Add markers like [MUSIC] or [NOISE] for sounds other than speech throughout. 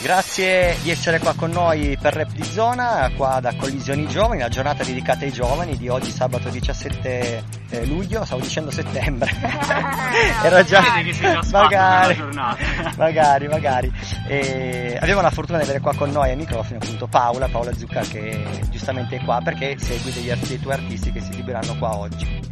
Grazie di essere qua con noi per Rap di Zona, qua da Collisioni Giovani, la giornata dedicata ai giovani di oggi sabato 17 eh, luglio, stavo dicendo settembre. [LAUGHS] Era già magari, [LAUGHS] magari, magari. E abbiamo la fortuna di avere qua con noi ai microfoni appunto Paola, Paola Zucca che giustamente è qua perché segui dei tuoi artisti che si liberano qua oggi.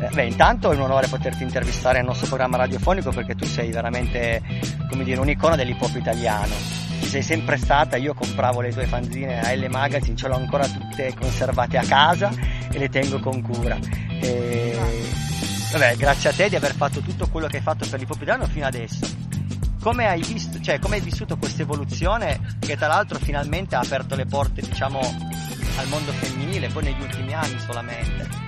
Eh, beh, intanto è un onore poterti intervistare al nostro programma radiofonico perché tu sei veramente, come dire, un'icona dell'hip hop italiano. Ci sei sempre stata, io compravo le tue fanzine a L Magazine, ce l'ho ancora tutte conservate a casa e le tengo con cura. E, vabbè, grazie a te di aver fatto tutto quello che hai fatto per l'hip hop italiano fino adesso. Come hai visto, cioè come hai vissuto questa evoluzione che tra l'altro finalmente ha aperto le porte, diciamo, al mondo femminile, poi negli ultimi anni solamente?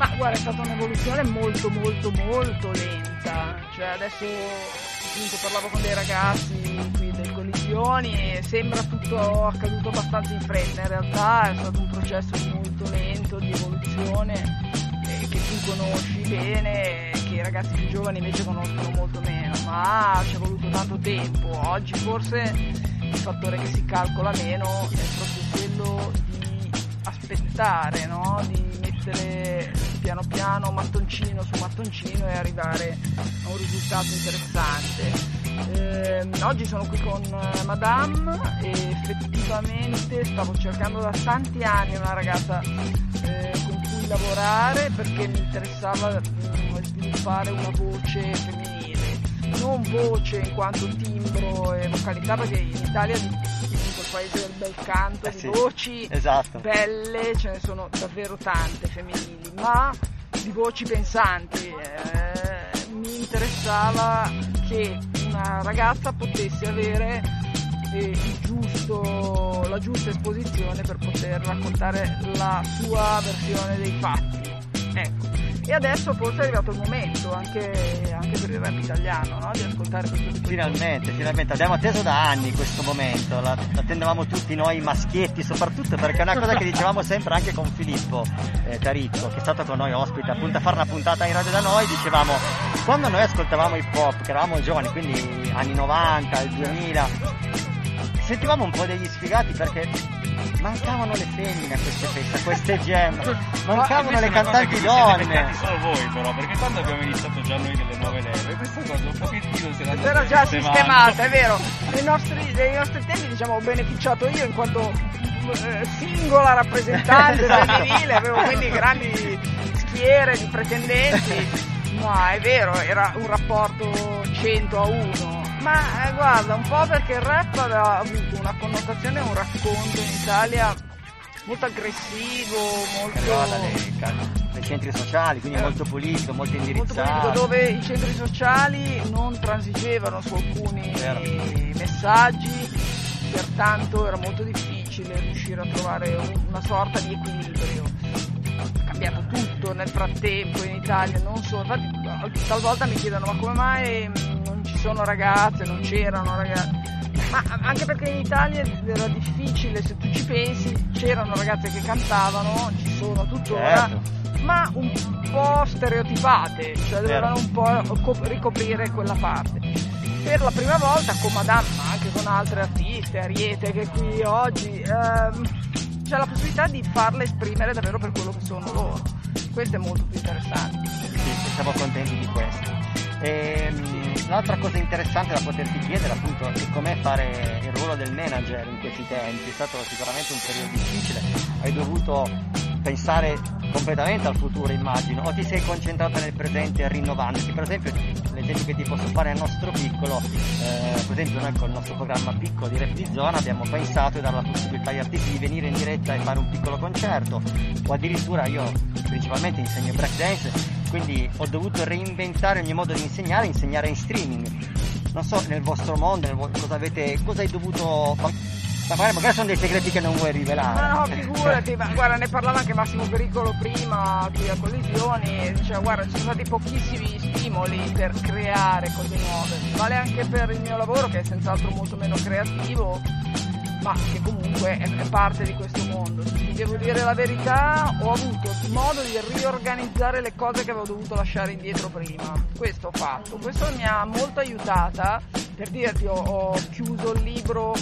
Ma guarda, è stata un'evoluzione molto molto molto lenta. Cioè adesso appunto parlavo con dei ragazzi qui del Collisioni e sembra tutto accaduto abbastanza in fretta. In realtà è stato un processo molto lento di evoluzione eh, che tu conosci bene, che i ragazzi più giovani invece conoscono molto meno, ma ci è voluto tanto tempo. Oggi forse il fattore che si calcola meno è proprio quello di aspettare, no? di mettere piano piano mattoncino su mattoncino e arrivare a un risultato interessante. Ehm, oggi sono qui con eh, Madame e effettivamente stavo cercando da tanti anni una ragazza eh, con cui lavorare perché mi interessava mm, sviluppare una voce femminile, non voce in quanto timbro e vocalità perché in Italia paese del bel canto, Eh di sì, voci esatto. belle, ce ne sono davvero tante femminili, ma di voci pensanti. eh, mi interessava che una ragazza potesse avere eh, il giusto- la giusta esposizione per poter raccontare la sua versione dei fatti. Ecco. E adesso forse è arrivato il momento anche, anche per il rap italiano no? di ascoltare questo tipo Finalmente, finalmente, abbiamo atteso da anni questo momento, la- l'attendevamo tutti noi maschietti soprattutto perché è una cosa che dicevamo sempre anche con Filippo eh, Tarizzo che è stato con noi ospite appunto a fare una puntata in radio da noi, dicevamo quando noi ascoltavamo hip hop, che eravamo giovani, quindi anni 90, il 2000, sentivamo un po' degli sfigati perché mancavano le femmine a queste feste, a queste gem, [LAUGHS] mancavano Ma le cantanti donne. solo voi però, perché quando abbiamo iniziato già noi delle nuove leve, questa cosa un pochettino si era era già sistemata, è vero. Nei nostri, nei nostri tempi diciamo, ho beneficiato io in quanto eh, singola rappresentante Esatto. femminile, avevo quindi [LAUGHS] grandi schiere di pretendenti. Ma è vero, era un rapporto 100 a 1. Ma eh, guarda, un po' perché il rap aveva avuto una connotazione, un racconto in Italia molto aggressivo, molto... Dalle, dai centri sociali, quindi Eh. molto pulito, molto molto politico, indirizzato. dove i centri sociali non transigevano su alcuni Vero. messaggi, pertanto era molto difficile riuscire a trovare un- una sorta di equilibrio. È cambiato tutto nel frattempo in Italia, non solo, infatti talvolta mi chiedono ma come mai mm, non ci sono ragazze, non c'erano ragazze. Ma anche perché in Italia era difficile, se tu ci pensi, c'erano ragazze che cantavano, ci sono tuttora, Certo. ma un po' stereotipate, cioè dovevano un po' co- ricoprire quella parte. Per la prima volta con Madame, ma anche con altre artiste, Ariete che è qui oggi, ehm, c'è la possibilità di farle esprimere davvero per quello che sono loro. Questo è molto più interessante. Sì, siamo contenti di questo. Ehm, l'altra cosa interessante da poterti chiedere appunto è com'è fare il ruolo del manager in questi tempi. È stato sicuramente un periodo difficile, hai dovuto pensare completamente al futuro immagino, o ti sei concentrata nel presente rinnovandoti. Per esempio l'esempio che ti posso fare al nostro piccolo, eh, per esempio noi con il nostro programma piccolo di Rap di Zona abbiamo pensato di dare la possibilità agli artisti di venire in diretta e fare un piccolo concerto, o addirittura io principalmente insegno breakdance, quindi ho dovuto reinventare ogni modo di insegnare, insegnare in streaming. Non so nel vostro mondo, nel vo- cosa avete, cosa hai dovuto fa- Ma magari, magari sono dei segreti che non vuoi rivelare. Ma no, figurati, ma guarda, ne parlava anche Massimo Pericolo prima qui a Collisioni, diceva guarda ci sono stati pochissimi stimoli per creare cose nuove, vale anche per il mio lavoro che è senz'altro molto meno creativo, ma che comunque è, parte di questo mondo. Devo dire la verità, ho avuto modo di riorganizzare le cose che avevo dovuto lasciare indietro prima. Questo ho fatto, questo mi ha molto aiutata, per dirti ho, ho chiuso il libro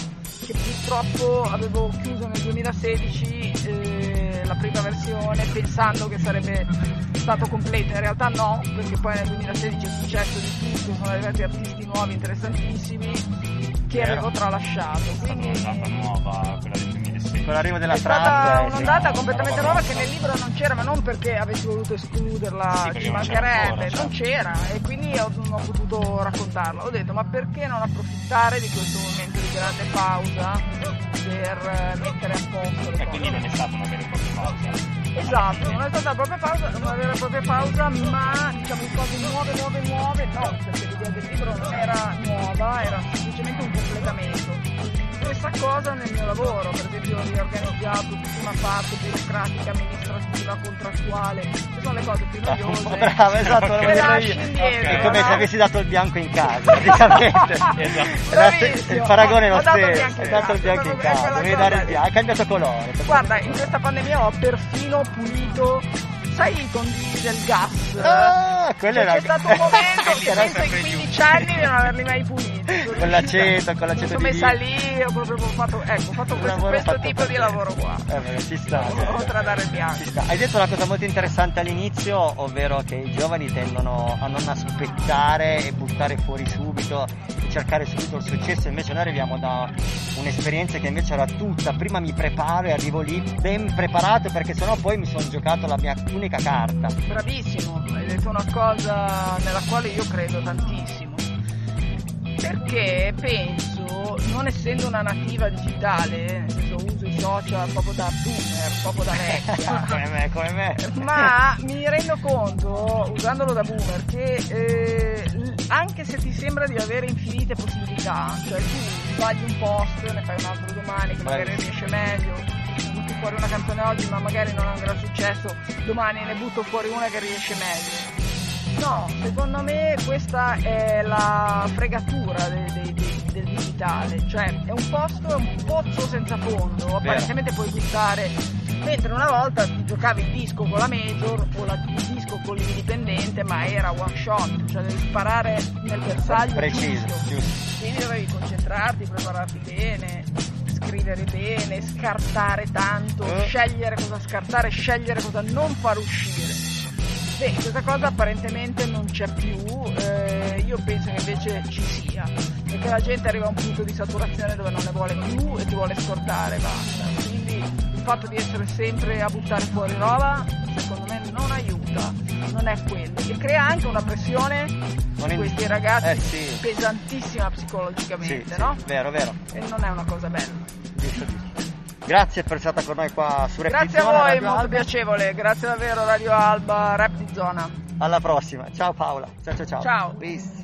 che purtroppo avevo chiuso nel 2016 eh, la prima versione pensando che sarebbe stato completo, in realtà no, perché poi nel 2016 è successo di tutto, sono arrivati artisti nuovi interessantissimi che avevo tralasciato. È stata Quindi nuova, quella del 2016. Con l'arrivo della è stata eh, un'ondata completamente nuova che nel libro non c'era, ma non perché avessi voluto escluderla, Sì, ci mancherebbe, non certo. c'era e quindi ho, non ho potuto raccontarla. Ho detto ma perché non approfittare di questo momento di grande pausa per eh, mettere a posto le E cose. quindi non è stata una vera e propria pausa. Esatto, non è stata proprio pausa, una vera e propria pausa, ma diciamo di cose nuove, nuove, nuove, no, perché l'idea del libro non era nuova, era semplicemente un completamento. Stessa cosa nel mio lavoro, per esempio ho riorganizzato tutta una parte burocratica, amministrativa, contrattuale, che sono le cose più noiose. [LAUGHS] Bravo, esatto, lo dire. indietro, È come no? se avessi dato il bianco in casa, praticamente. [LAUGHS] Esatto. Il paragone è lo stesso, hai dato il bianco in casa, devi dare il bianco, hai cambiato colore. Guarda, in questa pandemia ho perfino pulito, sai i tondini del gas? Ah, quello Cioè, era C'è stato un [LAUGHS] momento che penso sempre 15 anni di non averli mai puliti. Con l'aceto, con l'aceto Sono di vino. lì, ho proprio fatto, ecco, ho fatto questo, questo fatto tipo di lavoro qua. Eh, beh, ci sta. Oltre a dare bianco. Hai detto una cosa molto interessante all'inizio, ovvero che i giovani tendono a non aspettare e buttare fuori subito, e cercare subito il successo, invece noi arriviamo da un'esperienza che invece era tutta, prima mi preparo e arrivo lì ben preparato perché sennò poi mi sono giocato la mia unica carta. Bravissimo, hai detto una cosa nella quale io credo tantissimo. Perché penso, non essendo una nativa digitale, senso uso i social proprio da boomer, proprio da vecchia, [LAUGHS] come me, come me. ma mi rendo conto, usandolo da boomer, che eh, anche se ti sembra di avere infinite possibilità, cioè tu sbagli un post, ne fai un altro domani che magari riesce meglio, butti fuori una canzone oggi ma magari non gran successo, domani ne butto fuori una che riesce meglio. No, secondo me questa è la fregatura de- de- de- del digitale, cioè è un posto, è un pozzo senza fondo, apparentemente puoi buttare, mentre una volta ti giocavi il disco con la major o la- il disco con l'indipendente, ma era one shot, cioè devi sparare nel bersaglio Preciso, giusto. Quindi dovevi concentrarti, prepararti bene, scrivere bene, scartare tanto, Eh. scegliere cosa scartare, scegliere cosa non far uscire. Beh, questa cosa apparentemente non c'è più, eh, io penso che invece ci sia, perché la gente arriva a un punto di saturazione dove non ne vuole più e ti vuole scordare, basta. Quindi il fatto di essere sempre a buttare fuori roba, secondo me non aiuta, non è quello. E crea anche una pressione su questi ragazzi Eh, sì. pesantissima Sì, psicologicamente, sì, no? vero, vero. E non è una cosa bella. Giusto, giusto. Grazie per essere stata con noi qua su Rap di Grazie a Zona, voi, Radio molto Alba. piacevole. Grazie davvero Radio Alba, Rap di Zona. Alla prossima. Ciao Paola. Ciao ciao ciao. Ciao. Peace.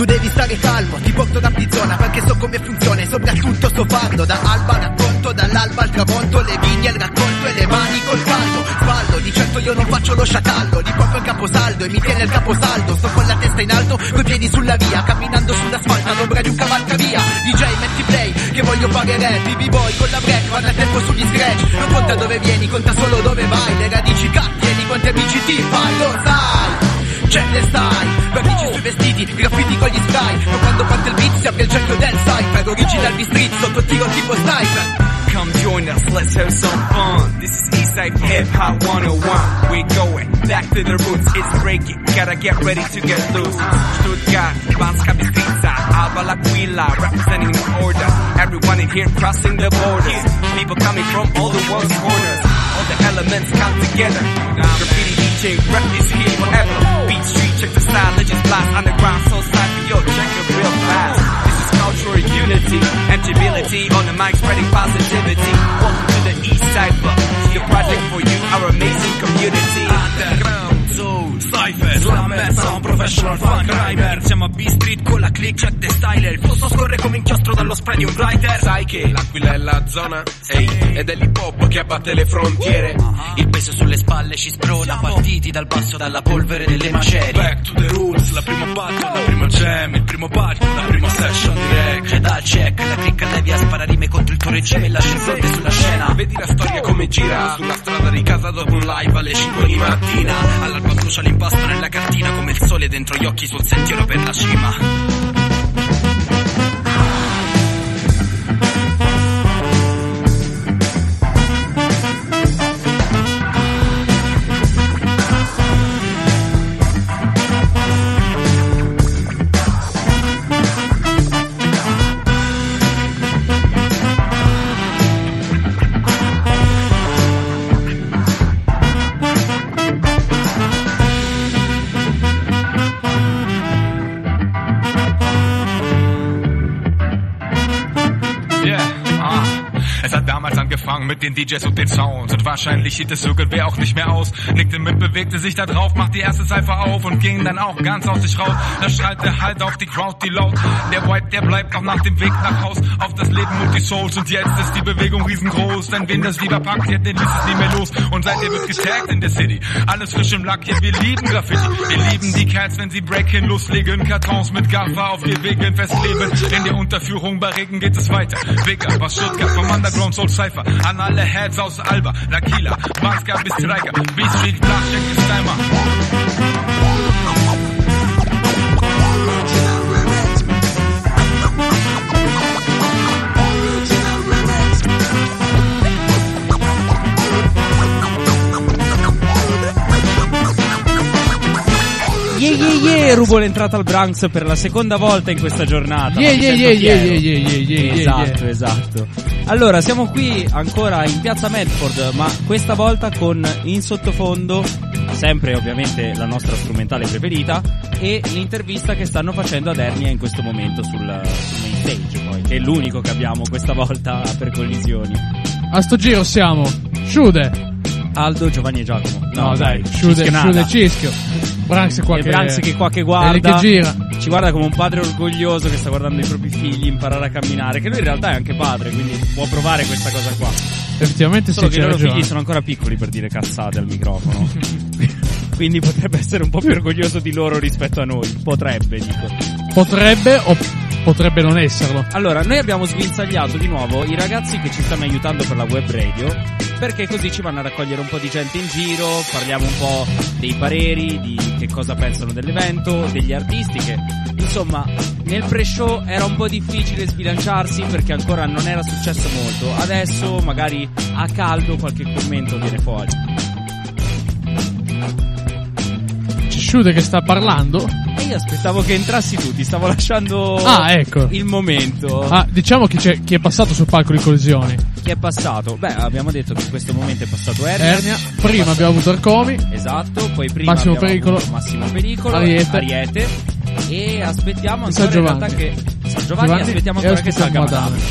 Tu devi stare calmo, ti porto da Pizzona perché so come funziona e soprattutto so farlo Da alba racconto, dall'alba al tramonto Le vigne al raccolto e le mani col caldo Spaldo, di certo io non faccio lo sciatallo Li porto il caposaldo e mi tiene il caposaldo. Sto con la testa in alto, coi piedi sulla via Camminando sull'asfalto all'ombra di un cavalcavia DJ metti play, che voglio fare rap I b-boy con la break, vado a tempo sugli scratch. Non conta dove vieni, conta solo dove vai Le radici cattieni, quanti amici ti fai, lo sai c'è le stai Vernici sui vestiti, graffiti con gli spray Ma quando parte il beat si il del cypher Original street, sotto tiro tipo sniper Come join us, let's have some fun. This is Eastside Hip Hop 101. We're going back to the roots, it's breaking. Gotta get ready to get loose. Stuttgart, Banska Bystrica, Alba L'Aquila, representing the order. Everyone in here crossing the borders. People coming from all the world's corners. The elements come together. Graffiti DJ rap is here forever. Beat street, check the style, legends blast underground, so cypher, yo, check it real fast. This is cultural unity and stability on the mic spreading positivity. Welcome to the East Cypher, the project for you, our amazing community. Underground, soul, cypher, slam sound, professional funk rhymer. Siamo a B-Street con la click, check the style. Il flusso scorre come inchiostro dallo spray di un writer. Sai che l'aquila è la zona, ehi, ed è l'hip hop che abbatte le frontiere. Il peso sulle spalle ci sprona, partiti dal basso, dalla polvere delle macerie. Back to the roots, la prima battle, la prima jam, il primo palco, la prima session direct. C'è dal check, la clicca devia spara rime contro il tuo regime, lascia il fronte sulla scena. Vedi la storia come gira sulla strada di casa dopo un live alle 5 di mattina. All'alba brucia l'impasto nella cartina come il sole dentro gli occhi sul sentiero per la cima. Angefangen mit den DJs und den Sounds und wahrscheinlich hielt es irgendwer auch nicht mehr aus. Nickte mit, bewegte sich da drauf, macht die erste Cypher auf und ging dann auch ganz aus sich raus. Da er halt auf die Crowd, die laut. Der White, der bleibt auch nach dem Weg nach Haus auf das Leben und die Souls und jetzt ist die Bewegung riesengroß. Denn wen das lieber packt, den ließ es nie mehr los. Und seitdem wird getaggt in der City. Alles frisch im Lack, ja, wir lieben Graffiti. Wir lieben die Cats, wenn sie Break-In loslegen. Kartons mit Gaffer auf die Wege festleben. In der Unterführung bei Regen geht es weiter. Vega, was Stuttgart vom Underground Soul Cypher. An alle Heads aus Alba, L'Aquila, Basca bis Streiker. B-Street, Flachcheck ist Timer. Yeah, rubo l'entrata al Bronx per la seconda volta in questa giornata. Yeah, yeah, yeah, yeah, yeah, yeah, yeah, Esatto, esatto. Allora, siamo qui ancora in piazza Medford, ma questa volta con in sottofondo, sempre ovviamente la nostra strumentale preferita, e l'intervista che stanno facendo ad Ernia in questo momento sul, sul main stage, poi, che è l'unico che abbiamo questa volta per collisioni. A sto giro siamo Sciude. Aldo, Giovanni e Giacomo. No, dai, Cischio Sciude. Sciude Cischio. Branks qua E che Branks che qua che guarda che gira. ci guarda come un padre orgoglioso che sta guardando i propri figli imparare a camminare che lui in realtà è anche padre quindi può provare questa cosa qua Effettivamente solo sì, che i loro ragione. figli sono ancora piccoli per dire cazzate al microfono [LAUGHS] quindi potrebbe essere un po' più orgoglioso di loro rispetto a noi potrebbe dico Potrebbe o potrebbe non esserlo. allora noi abbiamo sguinzagliato di nuovo i ragazzi che ci stanno aiutando per la web radio perché così ci vanno a raccogliere un po' di gente in giro parliamo un po' dei pareri di che cosa pensano dell'evento degli artisti che insomma nel pre-show era un po' difficile sbilanciarsi perché ancora non era successo molto adesso magari a caldo qualche commento viene fuori C'è Sciude che sta parlando. e io aspettavo che entrassi tu ti stavo lasciando Ah, ecco. il momento Ah, diciamo c'è, chi è passato sul palco di collisioni. chi è passato? beh abbiamo detto che in questo momento è passato Ernia, Ernia. Prima abbiamo avuto Arcomi. Esatto, poi prima Massimo Pericolo. Massimo Pericolo, Ariete. Ariete, e aspettiamo San ancora in realtà Giovanni. che San Giovanni, aspettiamo e ancora che salga aspettiamo Madame.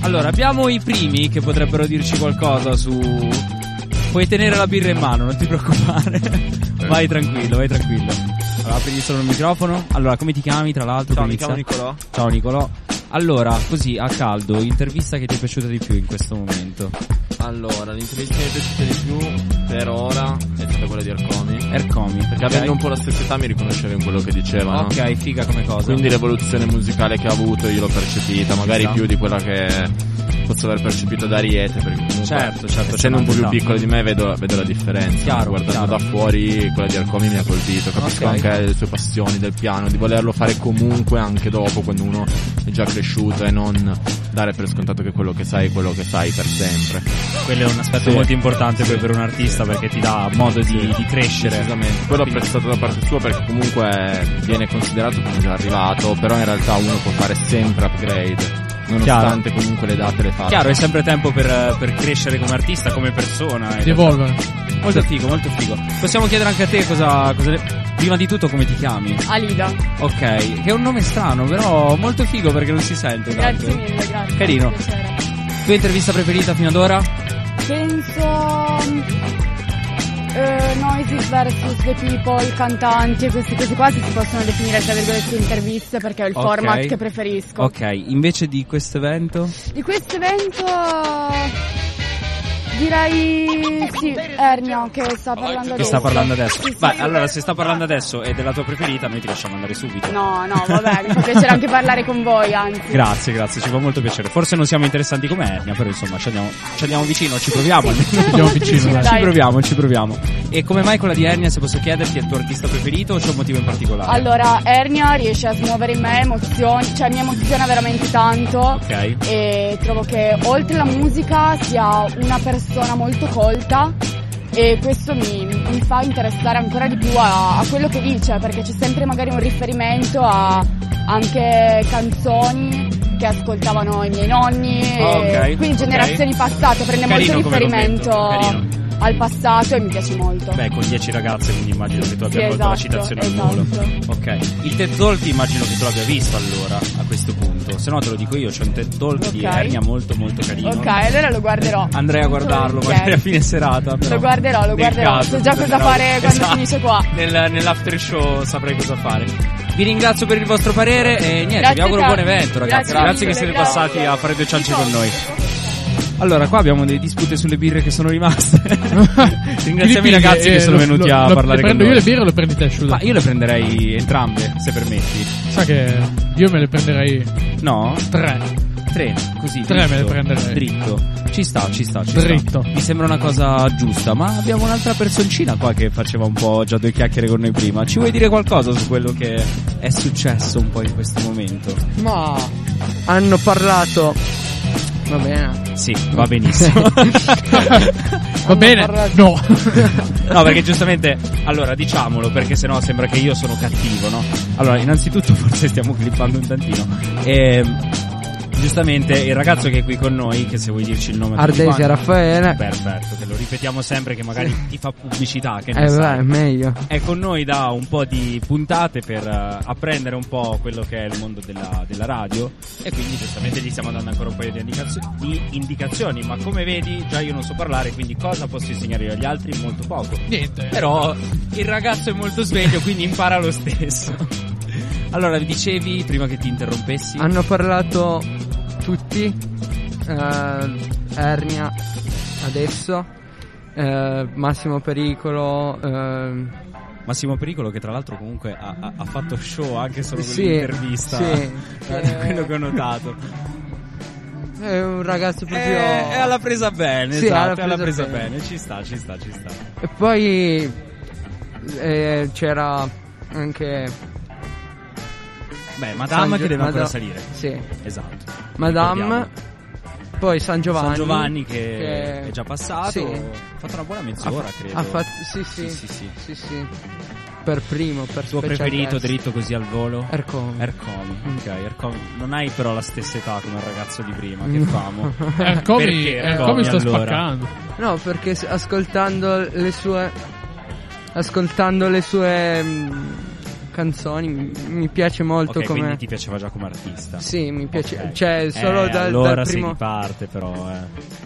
Allora, abbiamo i primi che potrebbero dirci qualcosa su Puoi tenere la birra in mano, non ti preoccupare. [LAUGHS] vai tranquillo, vai tranquillo. Allora, apri solo il microfono. Allora, come ti chiami tra l'altro? Ciao, mi chiamo? Nicolò. Ciao Nicolò. Allora, così a caldo, intervista che ti è piaciuta di più in questo momento? Allora, l'intervista che mi è piaciuta di più per ora è stata quella di Arcomi. Ercomi. Perché ok? avendo un po' la stessa età mi riconoscevo in quello che diceva. no? Ok, figa come cosa. Quindi l'evoluzione musicale che ha avuto io l'ho percepita, magari Esatto. più di quella che posso aver percepito da Ariete, perché comunque Certo, certo, essendo un po' più certo. piccolo di me vedo, vedo la differenza. Chiaro, Guardando chiaro. da fuori quella di Arcomi mi ha colpito, capisco Ok. anche le sue passioni del piano, di volerlo fare comunque anche dopo quando uno è già cresciuto e non dare per scontato che quello che sai è quello che sai per sempre. Quello è un aspetto Sì. molto importante poi per un artista perché ti dà modo di, di crescere. Decisamente. Quello ho apprezzato da parte sua perché comunque viene considerato come già arrivato, però in realtà uno può fare sempre upgrade. Nonostante comunque le date le faccia. Chiaro, è sempre tempo per, per crescere come artista, come persona. Di evolvere. Molto figo, molto figo. Possiamo chiedere anche a te cosa, cosa ne- Prima di tutto come ti chiami? Alida. Ok, che è un nome strano, però molto figo perché non si sente tanto. Grazie mille, grazie. Carino. Tua intervista preferita fino ad ora? Penso eh, Noises versus The People, cantanti e queste cose qua si possono definire tra virgolette interviste perché è il Ok. format che preferisco. Ok, invece di questo evento? Di questo evento direi sì, Ernio che sta parlando Che adesso. sta parlando adesso? Sì, sì. Vai, allora se sta parlando adesso e della tua preferita, noi ti lasciamo andare subito. No, no, vabbè, mi fa piacere anche parlare con voi, anzi. Grazie, grazie, ci fa molto piacere. Forse non siamo interessanti come Ernia, però insomma ci andiamo, ci andiamo vicino, ci proviamo. [LAUGHS] Ci andiamo vicino, dai. Ci proviamo, ci proviamo. E come mai quella di Ernia, se posso chiederti, è il tuo artista preferito o c'è un motivo in particolare? Allora, Ernia riesce a smuovere in me emozioni, cioè mi emoziona veramente tanto. Ok. E trovo che oltre alla musica sia una persona molto colta e questo mi, mi fa interessare ancora di più a, a quello che dice perché c'è sempre magari un riferimento a anche canzoni che ascoltavano i miei nonni e Ah, ok, quindi generazioni passate prende Carino molto riferimento carino. al passato e mi piace molto Beh, con 10 ragazze, quindi immagino che tu abbia Sì, colto la esatto, citazione al esatto. volo. Ok. Il TED Talk immagino che tu l'abbia visto allora, a questo punto. Se no te lo dico io, c'è un TED Talk di Ok. Ernia molto molto carino. ok allora lo guarderò Andrei a guardarlo Ok. magari a fine serata. Però Lo guarderò, lo guarderò. caso, So già cosa fare quando Esatto. finisce qua. Nel, nell'after show saprei cosa fare. Vi ringrazio per il vostro parere e niente, Grazie vi auguro un buon evento ragazzi. Grazie Grazie, che mille, siete grazie. passati a fare due ciance con noi. Allora, qua abbiamo delle dispute sulle birre che sono rimaste. [LAUGHS] Ringraziamo i ragazzi che Eh, sono lo- venuti lo- a lo- parlare le con prendo noi. io le birre o le prendi te, Sciuda? Ma io le prenderei entrambe, se permetti. Sa che io me le prenderei No? tre. Tre, così. Tre me le dritto, prenderei. Dritto. Ci sta, ci sta, ci Dritto. sta. Mi sembra una cosa giusta, ma abbiamo un'altra personcina qua che faceva un po' già due chiacchiere con noi prima. Ci vuoi dire qualcosa su quello che è successo un po' in questo momento? Ma hanno parlato. Va bene. Sì, va benissimo. [LAUGHS] Va bene? No. No, perché giustamente, allora diciamolo, perché sennò sembra che io sono cattivo, no? Allora, innanzitutto [LAUGHS] forse stiamo clippando un tantino. Ehm, giustamente il ragazzo che è qui con noi, che se vuoi dirci il nome tutti Ardesi quanti- Raffaele. Perfetto, che lo ripetiamo sempre che magari ti fa pubblicità, che ne Eh, sai. beh, meglio. È con noi da un po' di puntate per eh, apprendere un po' quello che è il mondo della, della radio e quindi giustamente gli stiamo dando ancora un paio di, indicazio- di indicazioni, ma come vedi già io non so parlare, quindi cosa posso insegnare io agli altri? Molto poco. Niente. Però il ragazzo è molto sveglio, quindi impara lo stesso. [LAUGHS] Allora, dicevi prima che ti interrompessi? Hanno parlato tutti. eh, Ernia adesso. eh, Massimo Pericolo. eh, Massimo Pericolo che tra l'altro comunque ha, ha- ha fatto show anche solo con Sì, l'intervista. sì. [LAUGHS] Eh, quello che ho notato. è un ragazzo proprio. È, è alla presa bene, Sì, esatto, è alla alla presa presa bene. bene. Ci sta, ci sta, ci sta. E poi eh, c'era anche. Beh, Madame San che deve ancora salire. Sì. Esatto. Madame. Ricordiamo. Poi San Giovanni. San Giovanni che, che- è già passato. Sì. Ha fatto una buona mezz'ora, Ha- credo. Ha fatto, sì, sì, Sì, sì, sì. sì, sì. Per primo, per Il tuo preferito guest. dritto così al volo? Ercomi. Ercomi, Mm. ok, Ercomi. Non hai però la stessa età come il ragazzo di prima, che No. famo. [LAUGHS] Ercomi, Perché Ercomi sta allora? spaccando. No, perché ascoltando le sue. Ascoltando le sue mm, canzoni mi, mi piace molto Ok, come. quindi ti piaceva già come artista. Sì, mi piace. Ok. Cioè, solo Eh, dal, allora dal si primo. riparte però, eh.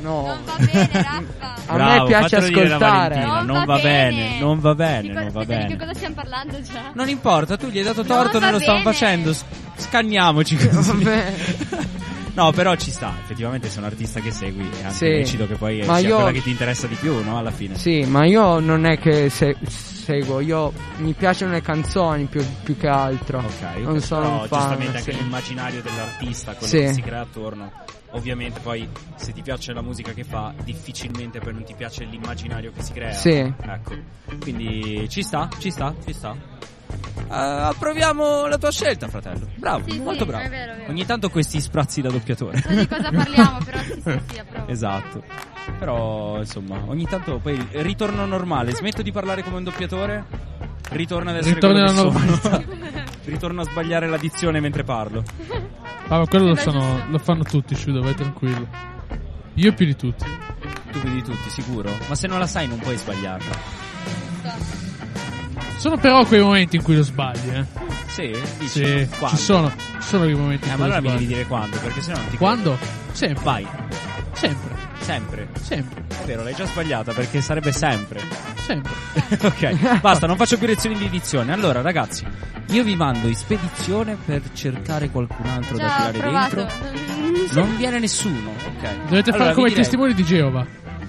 No. va bene, [LAUGHS] Raffa. A Bravo, me piace ascoltare. Non Non va bene, bene. non va bene, non va cosa- Di che bene. cosa stiamo parlando già? Non importa, tu gli hai dato Non torto, va noi lo stiamo bene. facendo. Scanniamoci [LAUGHS] così. Vabbè. No, però ci sta, effettivamente sei un artista che segui e anche Sì. lecito che poi Ma sia io- quella che ti interessa di più, no? Alla fine. Sì, ma io non è che se- seguo, io mi piacciono le canzoni più, più che altro. Ok, Non sono però un fan. giustamente anche sì. l'immaginario dell'artista, quello Sì. che si crea attorno. Ovviamente poi se ti piace la musica che fa, difficilmente poi non ti piace l'immaginario che si crea. Sì. Ecco. Quindi ci sta, ci sta, ci sta. Eh, approviamo la tua scelta, fratello. Bravo, Sì, sì, molto bravo. è vero, è vero. Ogni tanto questi sprazzi da doppiatore. So di cosa parliamo, però sì, sì, sì, [LAUGHS] approvo. Esatto. Però, insomma, ogni tanto poi ritorno normale. Smetto di parlare come un doppiatore. Ritorno ad essere Ritorni quello sono. [LAUGHS] ritorno a sbagliare la dizione mentre parlo. Ah, ma quello lo, sono- lo fanno tutti, Sciuda, vai tranquillo. Io più di tutti. Tu guidi tutti, sicuro? Ma se non la sai non puoi sbagliarla. Sono però quei momenti in cui lo sbagli, eh. Sì? Dici? Sì, Quando? ci sono, ci sono quei momenti Eh, in ma cui allora lo mi devi sbagli. dire quando, perché sennò non ti Quando? Sempre. Vai. Sempre. Sempre. Sempre. È vero, l'hai già sbagliata perché sarebbe sempre. Sempre. [LAUGHS] ok, [LAUGHS] basta, non faccio più lezioni di edizione. Allora, ragazzi, io vi mando in spedizione per cercare qualcun altro da Già, ho tirare provato. dentro. Non viene nessuno, ok. Dovete Allora, fare come i direi- testimoni di Geova.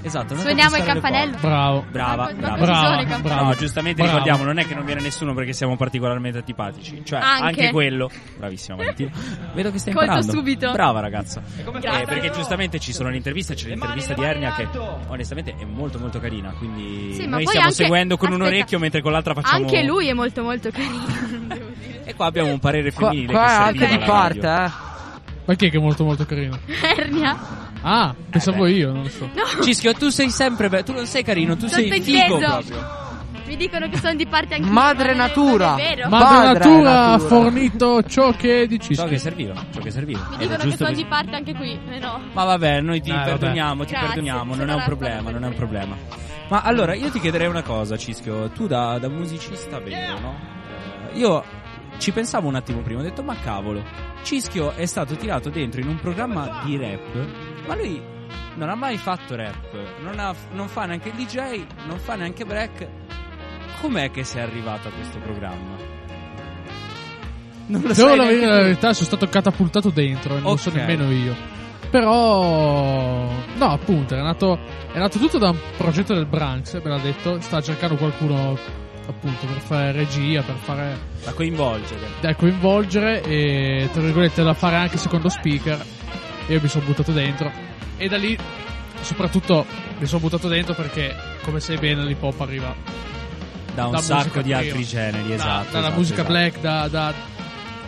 Esatto, Suoniamo il campanello. Bravo. Brava, ma brava. Brava, brava. No, giustamente Bravo. ricordiamo, non è che non viene nessuno perché siamo particolarmente antipatici. Cioè, anche, Anche. quello. Bravissima Valentina. [LAUGHS] Vedo che stai Colto imparando. subito. Brava ragazza. Eh, perché giustamente ci sono le interviste, c'è l'intervista di Ernia che onestamente è molto molto carina, quindi Sì, noi stiamo anche- seguendo con un aspetta. orecchio mentre con l'altra facciamo Anche lui è molto molto carino. [LAUGHS] E qua abbiamo un parere Qua, femminile qua che è si anche di parte, eh. Ma chi è che è molto molto carino? Ernia. Ah, pensavo beh. io, non lo so. No. Cischio, tu sei sempre be- tu non sei carino, tu sei figo proprio. Mi dicono che sono di parte anche Madre natura. Madre Padre Natura ha fornito ciò che Ciò dici. che serviva, ciò che serviva. Mi Ed dicono che sono così. di parte anche qui. Eh no. Ma vabbè, noi ti Eh, vabbè. perdoniamo, ti Grazie, perdoniamo, non è un problema, non è un problema. Ma allora, io ti chiederei una cosa, Cischio, tu da, da musicista vero, no? Eh, io ci pensavo un attimo prima, ho detto, ma cavolo, Cischio è stato tirato dentro in un programma di rap, ma lui non ha mai fatto rap, non, ha- non fa neanche DJ, non fa neanche break. Com'è che sei arrivato a questo programma? Non lo Devo sai la verità, verità, sono stato catapultato dentro e non lo so nemmeno io. Però, no, appunto, è nato, è nato tutto da un progetto del Branks, me l'ha detto. Sta cercando qualcuno, appunto, per fare regia, per fare Da coinvolgere. da coinvolgere e, tra virgolette, da fare anche secondo speaker. Io mi sono buttato dentro. E da lì, soprattutto, mi sono buttato dentro perché, come sai bene, l'hip hop arriva Da un sacco di prima. altri generi, Da- esatto. Dalla esatto, musica esatto. black, da, da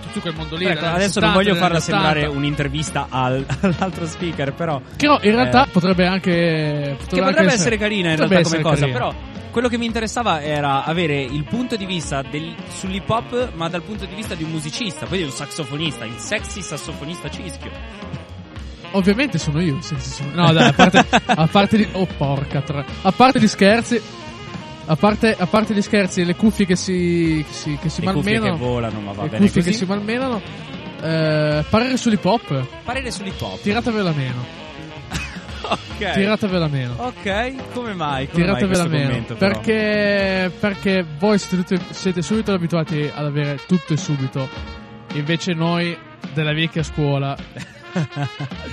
tutto quel mondo lì. Ecco, adesso 70, non voglio farla dagli 80. sembrare un'intervista al- [LAUGHS] all'altro speaker, però. Che no, in realtà Eh, potrebbe anche. che Potrebbe, potrebbe anche essere carina in realtà come cosa, carina. però quello che mi interessava era avere il punto di vista del- sull'hip hop, ma dal punto di vista di un musicista, poi di un sassofonista, il sexy sassofonista cischio. Ovviamente sono io. sì, sì, sì. No, dai, a parte, a parte di. Oh, porca tra. A parte gli scherzi. A parte, a parte gli scherzi e le cuffie che si, che si, che si Le cuffie malmenano. che volano, ma va le bene cuffie così. che si malmenano. Eh, parere sull'hip hop. Parere sull'hip hop. Tiratevela meno. [LAUGHS] Ok. Tiratevela meno. Ok, come mai? Come mai Tiratevela questo meno. commento? Perché, perché voi siete, tutti- siete subito abituati ad avere tutto e subito. Invece noi della vecchia scuola,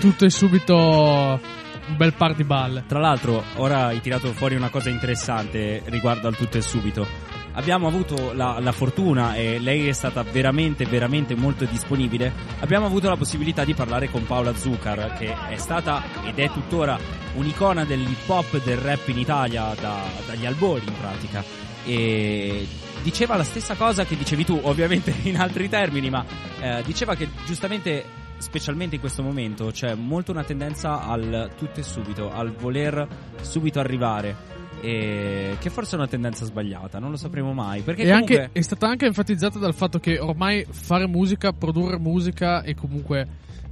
tutto e subito un bel par di balle. Tra l'altro, ora hai tirato fuori una cosa interessante riguardo al tutto e subito. Abbiamo avuto la, la fortuna e lei è stata veramente, veramente molto disponibile. Abbiamo avuto la possibilità di parlare con Paola Zucar, che è stata ed è tuttora un'icona dell'hip hop del rap in Italia da- dagli albori in pratica. E diceva la stessa cosa che dicevi tu, ovviamente [LAUGHS] in altri termini, ma eh, diceva che giustamente specialmente in questo momento c'è molto una tendenza al tutto e subito, al voler subito arrivare. E che forse è una tendenza sbagliata, non lo sapremo mai. Perché comunque anche, è stata anche enfatizzata dal fatto che ormai fare musica, produrre musica e comunque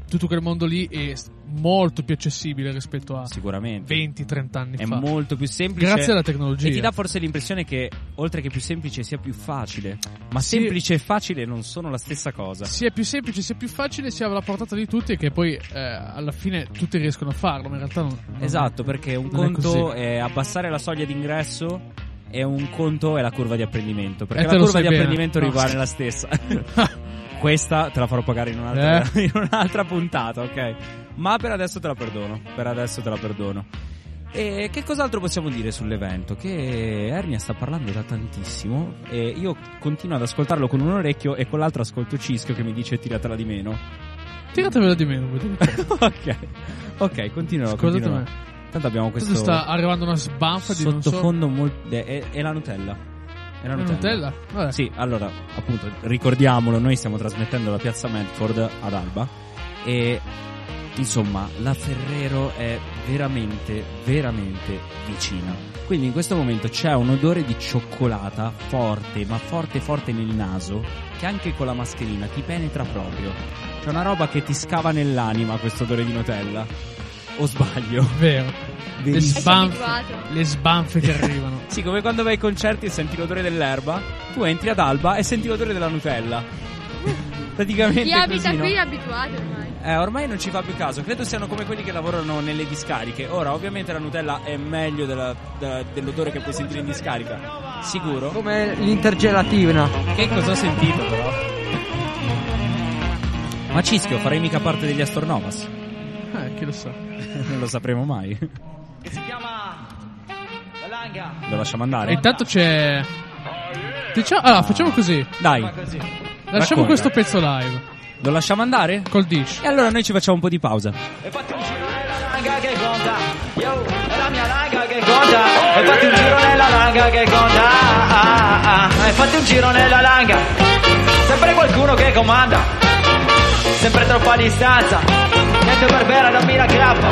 tutto quel mondo lì è molto più accessibile rispetto a sicuramente 20-30 anni è fa. molto più semplice. Grazie alla tecnologia. E ti dà forse l'impressione che oltre che più semplice sia più facile. Ma Sì. semplice e facile non sono la stessa cosa. sia più semplice, sia più facile, sia alla portata di tutti e che poi eh, alla fine tutti riescono a farlo, ma in realtà non, non- Esatto, perché un è conto così. è, abbassare la soglia d'ingresso e un conto è la curva di apprendimento. Perché Eh, la curva di bene. apprendimento No. rimane la stessa. [LAUGHS] Questa te la farò pagare in un'altra, Eh. [LAUGHS] in un'altra puntata, ok? Ma per adesso te la perdono. Per adesso te la perdono. E che cos'altro possiamo dire sull'evento? Che Ernia sta parlando da tantissimo e io continuo ad ascoltarlo con un orecchio e con l'altro ascolto Cischio che mi dice tiratela di meno. Tiratevela di meno. [LAUGHS] ok, ok, continuerò. Scusate continuerò. me. Tanto abbiamo questo Questo sta arrivando una sbanfa di non so. sottofondo molto. È, è- la Nutella. È la Nutella. Nutella? Vabbè. Sì, allora, appunto, ricordiamolo, noi stiamo trasmettendo da Piazza Medford ad Alba e insomma, la Ferrero è veramente, veramente vicina. Quindi in questo momento c'è un odore di cioccolata forte, ma forte forte nel naso, che anche con la mascherina ti penetra proprio. C'è una roba che ti scava nell'anima questo odore di Nutella. O sbaglio? Vero. Le, Benissimo. sbanf- Sei abituato. le sbanfe che arrivano. [LAUGHS] Sì, come quando vai ai concerti e senti l'odore dell'erba, tu entri ad Alba e senti l'odore della Nutella. Praticamente Chi abita così, no? qui è abituato ormai. Eh, ormai non ci fa più caso, credo siano come quelli che lavorano nelle discariche. Ora, ovviamente la Nutella è meglio della- della- dell'odore che puoi sentire in discarica. Sicuro? Come l'intergelatina. Che cosa ho sentito però? Ma Cischio, farei mica parte degli Astronovas. Eh, chi lo sa. [LAUGHS] non lo sapremo mai. Che si chiama La Langa. Lo lasciamo andare? E intanto c'è. Diciamo, allora, facciamo così. Dai, Lasciamo Racconta. questo pezzo live. lo lasciamo andare? Col dish. E allora noi ci facciamo un po' di pausa. E fatti un giro nella langa che conta. Yo, è la mia langa che conta. E fatti un giro nella langa che conta. Ah, ah, ah. E fatti un giro nella langa. Sempre qualcuno che comanda. Sempre troppa distanza. Niente barbera, dammi la grappa.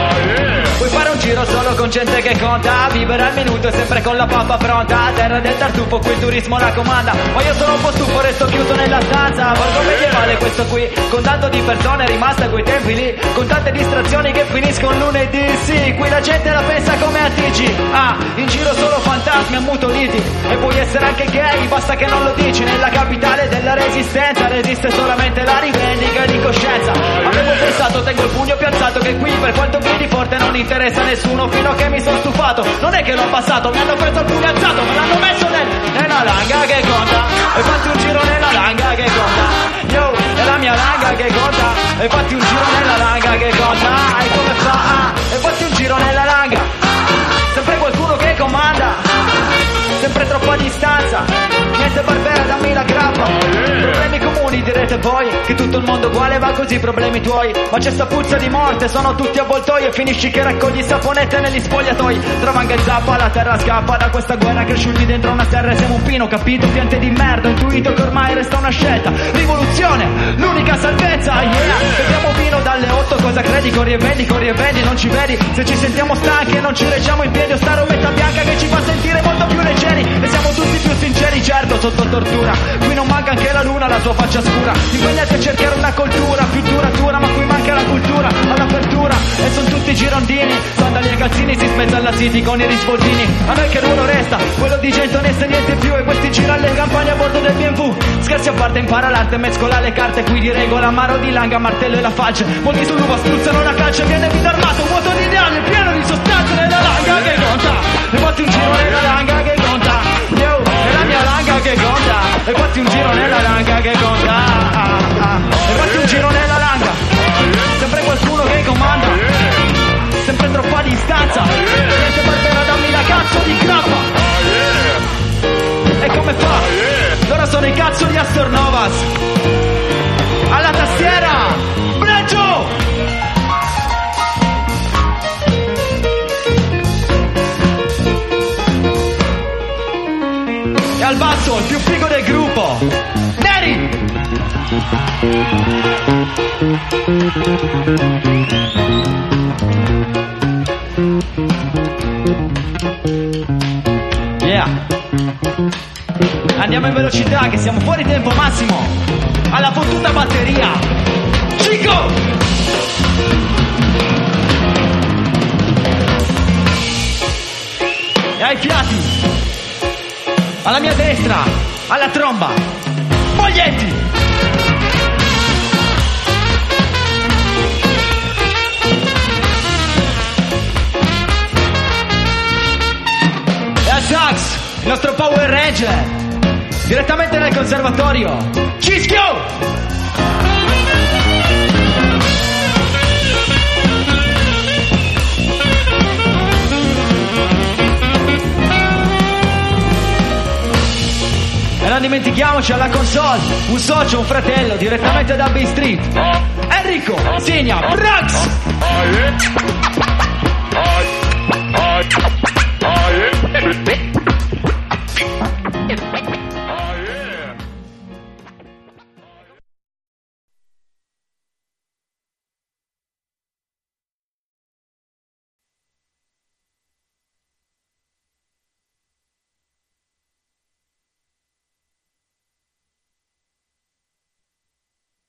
Puoi fare un giro solo con gente che conta. Vivere al minuto e sempre con la pappa pronta. Terra del tartufo, qui il turismo la comanda. Ma io sono un po' stufo, resto chiuso nella stanza. Borgo medievale questo qui. Con tanto di persone è rimasta a quei tempi lì. Con tante distrazioni che finiscono lunedì. Sì, qui la gente la pensa come a TG. Ah, in giro solo fantasmi ammutoliti. E puoi essere anche gay, basta che non lo dici. Nella capitale della resistenza resiste solamente la rivendica di coscienza. Avevo pensato, tengo il pugno piazzato che qui per quanto gridi forte non interessa a nessuno fino a che mi sono stufato. Non è che l'ho passato, mi hanno preso il pugno alzato, me l'hanno messo nel, nella langa che conta. E fatti un giro nella langa che conta. Yo, è la mia langa che conta. E fatti un giro nella langa che conta. E come fa? E fatti un giro nella langa. Sempre qualcuno che comanda. Sempre troppa distanza. Niente barbera, dammi la grappa. Problemi comuni direte voi. Che tutto il mondo uguale va così, problemi tuoi. Ma c'è sta puzza di morte, sono tutti avvoltoi. E finisci che raccogli saponette negli spogliatoi. Trova anche zappa, la terra scappa da questa guerra cresciuti dentro una terra. E siamo un pino, capito? Piante di merda, intuito che ormai resta una scelta. Rivoluzione, l'unica salvezza, yeah. Beviamo vino dalle 8, cosa credi? Corri e vendi, corri e vendi, non ci vedi. Se ci sentiamo stanchi e non ci reggiamo in piedi, o sta rometta bianca che ci fa sentire molto più leggeri. E siamo tutti più sinceri, certo, sotto tortura. Qui non manca anche la luna, la sua faccia scura. Impegnati a cercare una cultura più duratura, ma qui manca la cultura all'apertura. E sono tutti girondini, sandali e calzini, si spezza alla city con i risvoltini. A noi che ruolo resta? Quello di gente onesta e niente più. E questi girano le campagne a bordo del BMW. Scherzi a parte, impara l'arte, mescola le carte. Qui di regola, maro di langa, martello e la falce. Molti sull'uva spruzzano la calcia, viene vita armato, vuoto di ideali, pieno di sostanze nella langa che conta. E fatti un giro nella langa che conta. Langa che conta. E fatti un giro nella langa che conta. E fatti un giro nella langa. Sempre qualcuno che comanda. Sempre troppa distanza. Niente barbera, dammi la cazzo di grappa. Gruppo. Neri! Yeah. Andiamo in velocità che siamo fuori tempo massimo. Alla fottuta batteria. Cico! E ai fiati. Alla mia destra. Alla tromba. Foglietti. E al sax, il nostro Power Ranger. Direttamente dal conservatorio. Cischio! Non dimentichiamoci alla console, un socio, un fratello, direttamente da Bay Street. Enrico, segna, Brax! Oh, yeah.